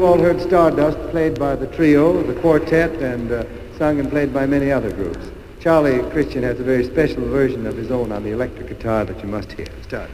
you've all heard Stardust played by the trio, the quartet, and uh, sung and played by many other groups. Charlie Christian has a very special version of his own on the electric guitar that you must hear. Start.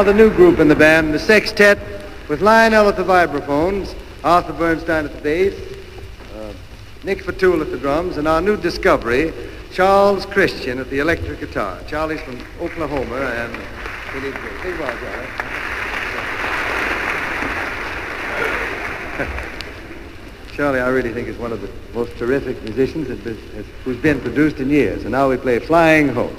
Now the new group in the band, the sextet, with Lionel at the vibraphones, Arthur Bernstein at the bass, uh, Nick Fatool at the drums, and our new discovery, Charles Christian at the electric guitar. Charlie's from Oklahoma, and he needs one, Charlie. Charlie, I really think is one of the most terrific musicians that who's been produced in years. And now we play Flying Home.